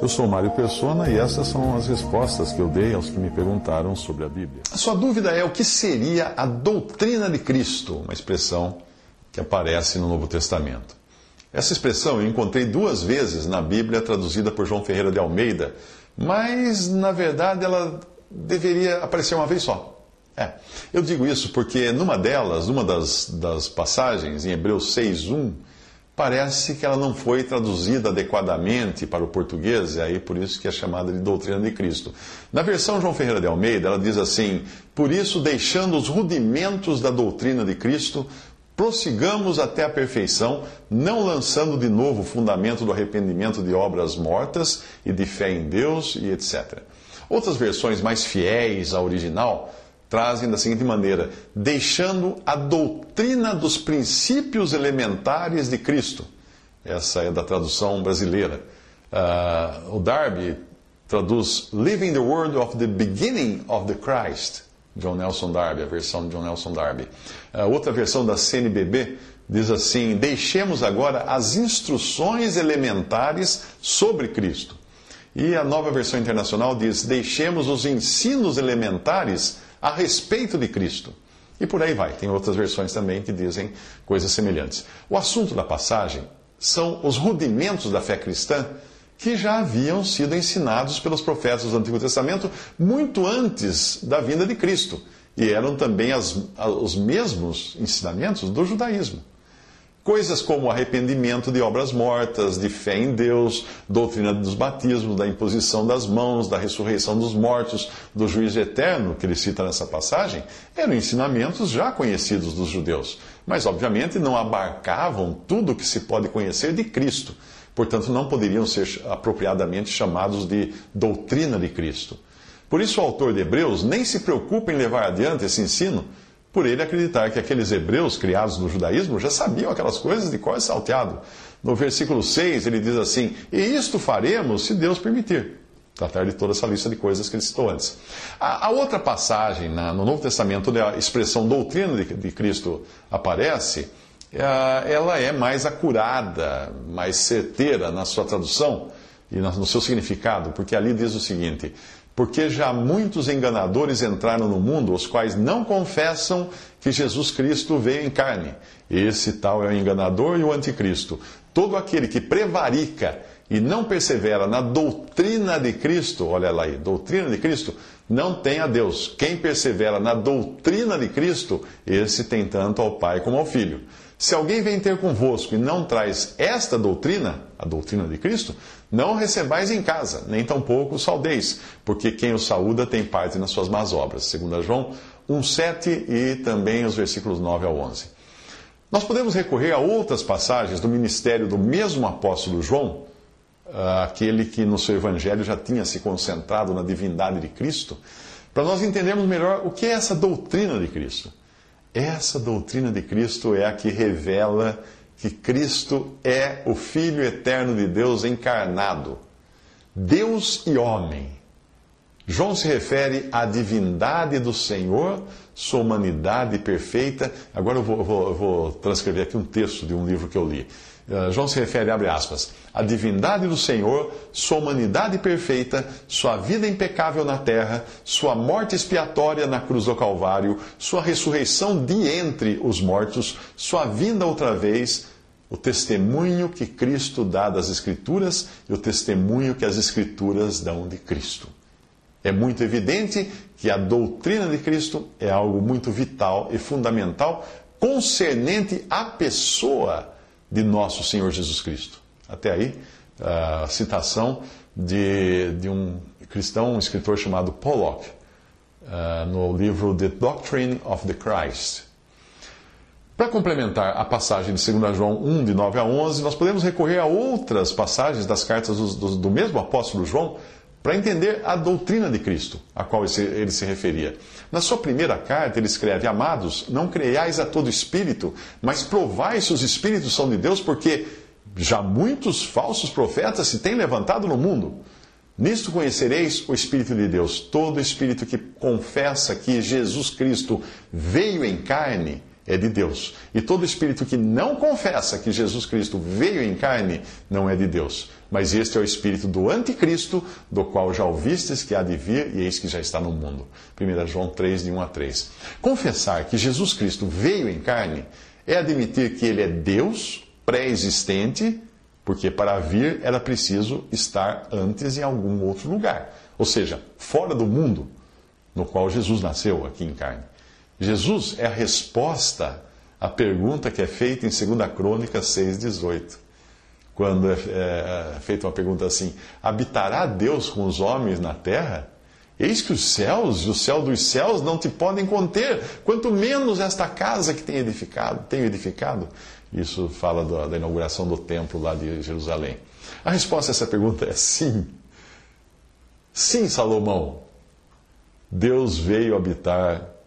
Eu sou Mário Persona e essas são as respostas que eu dei aos que me perguntaram sobre a Bíblia. A sua dúvida é o que seria a doutrina de Cristo, uma expressão que aparece no Novo Testamento. Essa expressão eu encontrei duas vezes na Bíblia traduzida por João Ferreira de Almeida, mas na verdade ela deveria aparecer uma vez só. É, eu digo isso porque numa delas, numa das, das passagens, em Hebreus 6.1, parece que ela não foi traduzida adequadamente para o português, e aí por isso que é chamada de doutrina de Cristo. Na versão João Ferreira de Almeida, ela diz assim: Por isso, deixando os rudimentos da doutrina de Cristo, prossigamos até a perfeição, não lançando de novo o fundamento do arrependimento de obras mortas e de fé em Deus e etc. Outras versões mais fiéis à original trazem da seguinte maneira: deixando a doutrina dos princípios elementares de Cristo. Essa é da tradução brasileira. Uh, o Darby traduz Living the Word of the Beginning of the Christ. John Nelson Darby, a versão de John Nelson Darby. Uh, outra versão da CNBB diz assim: Deixemos agora as instruções elementares sobre Cristo. E a nova versão internacional diz: Deixemos os ensinos elementares a respeito de Cristo. E por aí vai. Tem outras versões também que dizem coisas semelhantes. O assunto da passagem são os rudimentos da fé cristã que já haviam sido ensinados pelos profetas do Antigo Testamento muito antes da vinda de Cristo. E eram também as, os mesmos ensinamentos do judaísmo. Coisas como arrependimento de obras mortas, de fé em Deus, doutrina dos batismos, da imposição das mãos, da ressurreição dos mortos, do juízo eterno, que ele cita nessa passagem, eram ensinamentos já conhecidos dos judeus, mas obviamente não abarcavam tudo o que se pode conhecer de Cristo. Portanto, não poderiam ser apropriadamente chamados de doutrina de Cristo. Por isso, o autor de Hebreus nem se preocupa em levar adiante esse ensino por ele acreditar que aqueles hebreus criados no judaísmo já sabiam aquelas coisas de cor salteado. No versículo 6 ele diz assim: E isto faremos se Deus permitir. Tratar de toda essa lista de coisas que ele citou antes. A, a outra passagem na, no Novo Testamento, onde a expressão doutrina de, de Cristo aparece, é, ela é mais acurada, mais certeira na sua tradução e no seu significado, porque ali diz o seguinte: porque já muitos enganadores entraram no mundo, os quais não confessam que Jesus Cristo veio em carne. Esse tal é o enganador e o anticristo. Todo aquele que prevarica e não persevera na doutrina de Cristo, olha lá aí, doutrina de Cristo, não tem a Deus. Quem persevera na doutrina de Cristo, esse tem tanto ao Pai como ao Filho. Se alguém vem ter convosco e não traz esta doutrina, a doutrina de Cristo, não recebais em casa, nem tampouco o saudeis, porque quem o saúda tem parte nas suas más obras. Segundo João 1,7 e também os versículos 9 ao 11. Nós podemos recorrer a outras passagens do ministério do mesmo apóstolo João, ah, aquele que no seu evangelho já tinha se concentrado na divindade de Cristo, para nós entendermos melhor o que é essa doutrina de Cristo. Essa doutrina de Cristo é a que revela que Cristo é o Filho eterno de Deus encarnado, Deus e homem. João se refere à divindade do Senhor, sua humanidade perfeita. Agora eu vou, vou, vou transcrever aqui um texto de um livro que eu li. Uh, João se refere, abre aspas, à divindade do Senhor, sua humanidade perfeita, sua vida impecável na terra, sua morte expiatória na cruz do Calvário, sua ressurreição de entre os mortos, sua vinda outra vez, o testemunho que Cristo dá das Escrituras e o testemunho que as Escrituras dão de Cristo. É muito evidente que a doutrina de Cristo é algo muito vital e fundamental concernente à pessoa de nosso Senhor Jesus Cristo. Até aí, a citação de, de um cristão, um escritor chamado Pollock, uh, no livro The Doctrine of the Christ. Para complementar a passagem de 2 João 1, de 9 a 11, nós podemos recorrer a outras passagens das cartas do, do, do mesmo apóstolo João para entender a doutrina de Cristo, a qual ele se, referia. Na sua primeira carta, ele escreve: Amados, não creiais a todo espírito, mas provai se os espíritos são de Deus, porque já muitos falsos profetas se têm levantado no mundo. Nisto conhecereis o Espírito de Deus. Todo espírito que confessa que Jesus Cristo veio em carne é de Deus. E todo espírito que não confessa que Jesus Cristo veio em carne não é de Deus. Mas este é o espírito do anticristo, do qual já ouvistes que há de vir e eis que já está no mundo. 1 João 3, de 1 a 3. Confessar que Jesus Cristo veio em carne é admitir que ele é Deus pré-existente, porque para vir era preciso estar antes em algum outro lugar. Ou seja, fora do mundo no qual Jesus nasceu aqui em carne. Jesus é a resposta à pergunta que é feita em 2 Crônica 6,18. Quando é, é, é feita uma pergunta assim: Habitará Deus com os homens na terra? Eis que os céus e o céu dos céus não te podem conter, quanto menos esta casa que tenho edificado. Tenho edificado. Isso fala da, da inauguração do templo lá de Jerusalém. A resposta a essa pergunta é sim. Sim, Salomão. Deus veio habitar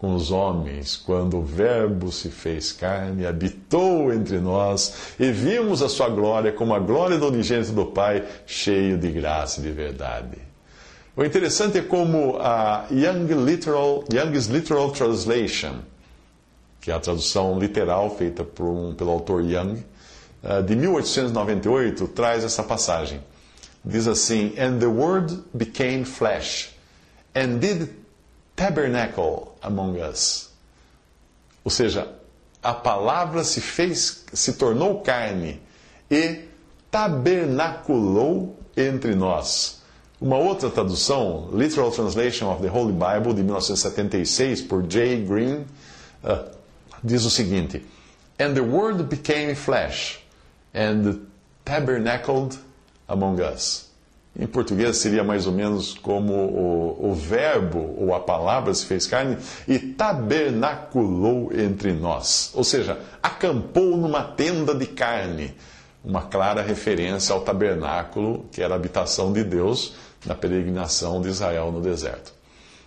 com os homens, quando o Verbo se fez carne, habitou entre nós e vimos a sua glória como a glória do unigênito do Pai, cheio de graça e de verdade. O interessante é como a Young Literal, Young's Literal Translation, que é a tradução literal feita um, pelo autor Young, eh, de 1898, traz essa passagem. Diz assim: And the Word became flesh, and did tabernacle among us. Ou seja, a palavra se fez, se tornou carne e tabernaculou entre nós. Uma outra tradução, Literal Translation of the Holy Bible, de 1976, por J. Green, uh, diz o seguinte: And the Word became flesh and tabernacled among us. Em português seria mais ou menos como o, o verbo ou a palavra se fez carne e tabernaculou entre nós. Ou seja, acampou numa tenda de carne. Uma clara referência ao tabernáculo, que era a habitação de Deus na peregrinação de Israel no deserto.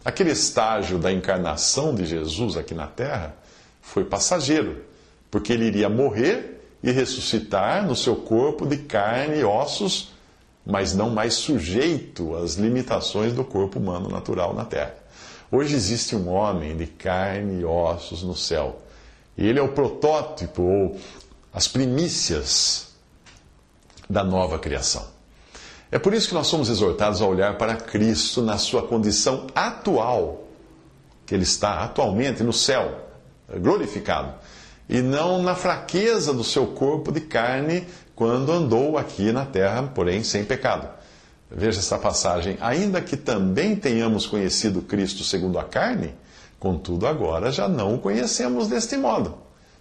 Aquele estágio da encarnação de Jesus aqui na terra foi passageiro, porque ele iria morrer e ressuscitar no seu corpo de carne e ossos mas não mais sujeito às limitações do corpo humano natural na Terra. Hoje existe um homem de carne e ossos no céu. E ele é o protótipo, ou as primícias da nova criação. É por isso que nós somos exortados a olhar para Cristo na sua condição atual, que ele está atualmente no céu, glorificado, e não na fraqueza do seu corpo de carne quando andou aqui na terra, porém sem pecado. Veja essa passagem. Ainda que também tenhamos conhecido Cristo segundo a carne, contudo agora já não o conhecemos deste modo.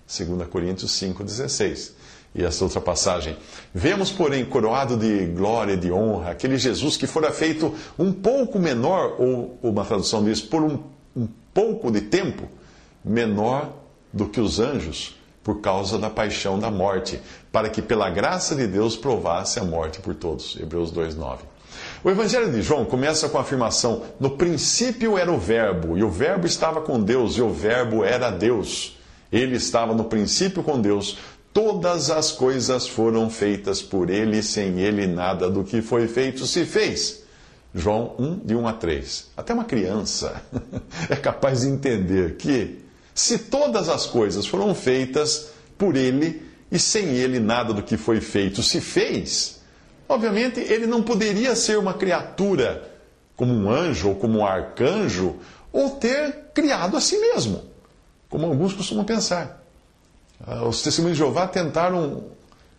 2 Coríntios 5,16. E essa outra passagem. Vemos, porém, coroado de glória e de honra, aquele Jesus que fora feito um pouco menor, ou uma tradução diz, por um, um pouco de tempo, menor do que os anjos por causa da paixão da morte, para que pela graça de Deus provasse a morte por todos. Hebreus 2:9. O Evangelho de João começa com a afirmação: No princípio era o Verbo, e o Verbo estava com Deus, e o Verbo era Deus. Ele estava no princípio com Deus. Todas as coisas foram feitas por ele, sem ele nada do que foi feito se fez. João 1, de 1 a 3. Até uma criança é capaz de entender que se todas as coisas foram feitas por ele e sem ele nada do que foi feito se fez, obviamente ele não poderia ser uma criatura como um anjo ou como um arcanjo ou ter criado a si mesmo, como alguns costumam pensar. Ah, os testemunhos de Jeová tentaram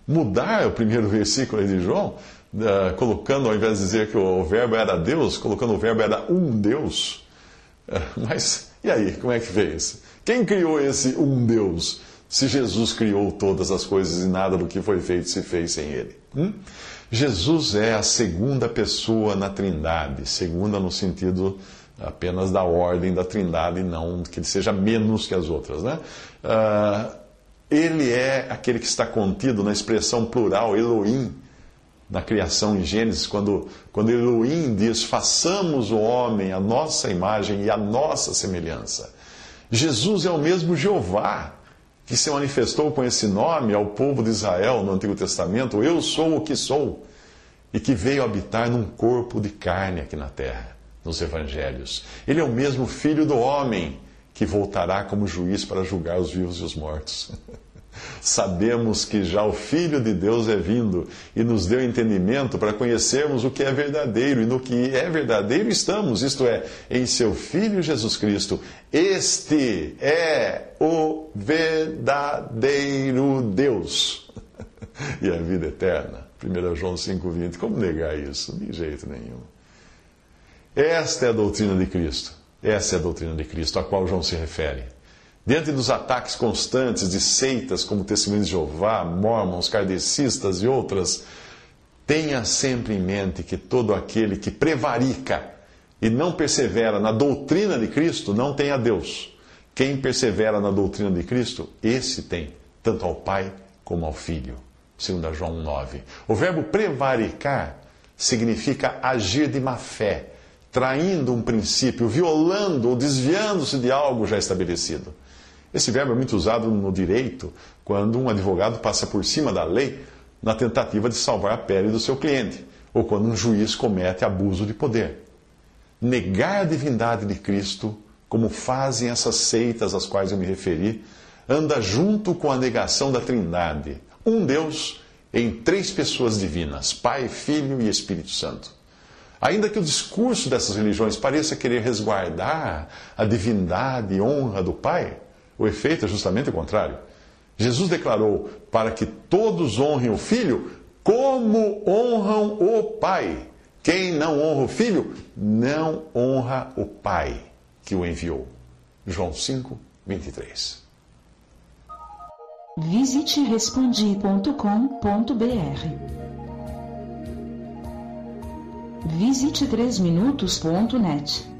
mudar o primeiro versículo de João, colocando, ao invés de dizer que o verbo era Deus, colocando o verbo era um Deus. Ah, mas e aí, como é que fez? Quem criou esse um Deus? Se Jesus criou todas as coisas e nada do que foi feito se fez sem ele. Hum? Jesus é a segunda pessoa na Trindade, segunda no sentido apenas da ordem da Trindade, não que ele seja menos que as outras. Né? Uh, ele é aquele que está contido na expressão plural Elohim, na criação em Gênesis, quando, quando Elohim diz: façamos o homem a nossa imagem e a nossa semelhança. Jesus é o mesmo Jeová que se manifestou com esse nome ao povo de Israel no Antigo Testamento, eu sou o que sou, e que veio habitar num corpo de carne aqui na terra, nos evangelhos. Ele é o mesmo filho do homem que voltará como juiz para julgar os vivos e os mortos. Sabemos que já o Filho de Deus é vindo e nos deu entendimento para conhecermos o que é verdadeiro, e no que é verdadeiro estamos, isto é, em seu Filho Jesus Cristo. Este é o verdadeiro Deus e a vida eterna. 1 João 5,20. Como negar isso? De jeito nenhum. Esta é a doutrina de Cristo. Essa é a doutrina de Cristo, a qual João se refere. Diante dos ataques constantes de seitas como Testemunhos de Jeová, Mormons, Kardecistas e outras, tenha sempre em mente que todo aquele que prevarica e não persevera na doutrina de Cristo não tem a Deus. Quem persevera na doutrina de Cristo, esse tem, tanto ao Pai como ao Filho. 2 João 9. O verbo prevaricar significa agir de má fé, traindo um princípio, violando ou desviando-se de algo já estabelecido. Esse verbo é muito usado no direito quando um advogado passa por cima da lei na tentativa de salvar a pele do seu cliente, ou quando um juiz comete abuso de poder. Negar a divindade de Cristo, como fazem essas seitas às quais eu me referi, anda junto com a negação da Trindade, um Deus em três pessoas divinas, Pai, Filho e Espírito Santo. Ainda que o discurso dessas religiões pareça querer resguardar a divindade e honra do Pai, o efeito é justamente o contrário. Jesus declarou para que todos honrem o Filho como honram o Pai. Quem não honra o Filho, não honra o Pai que o enviou. João 5, 23. Visite respondi.com.br. Visite 3minutos.net.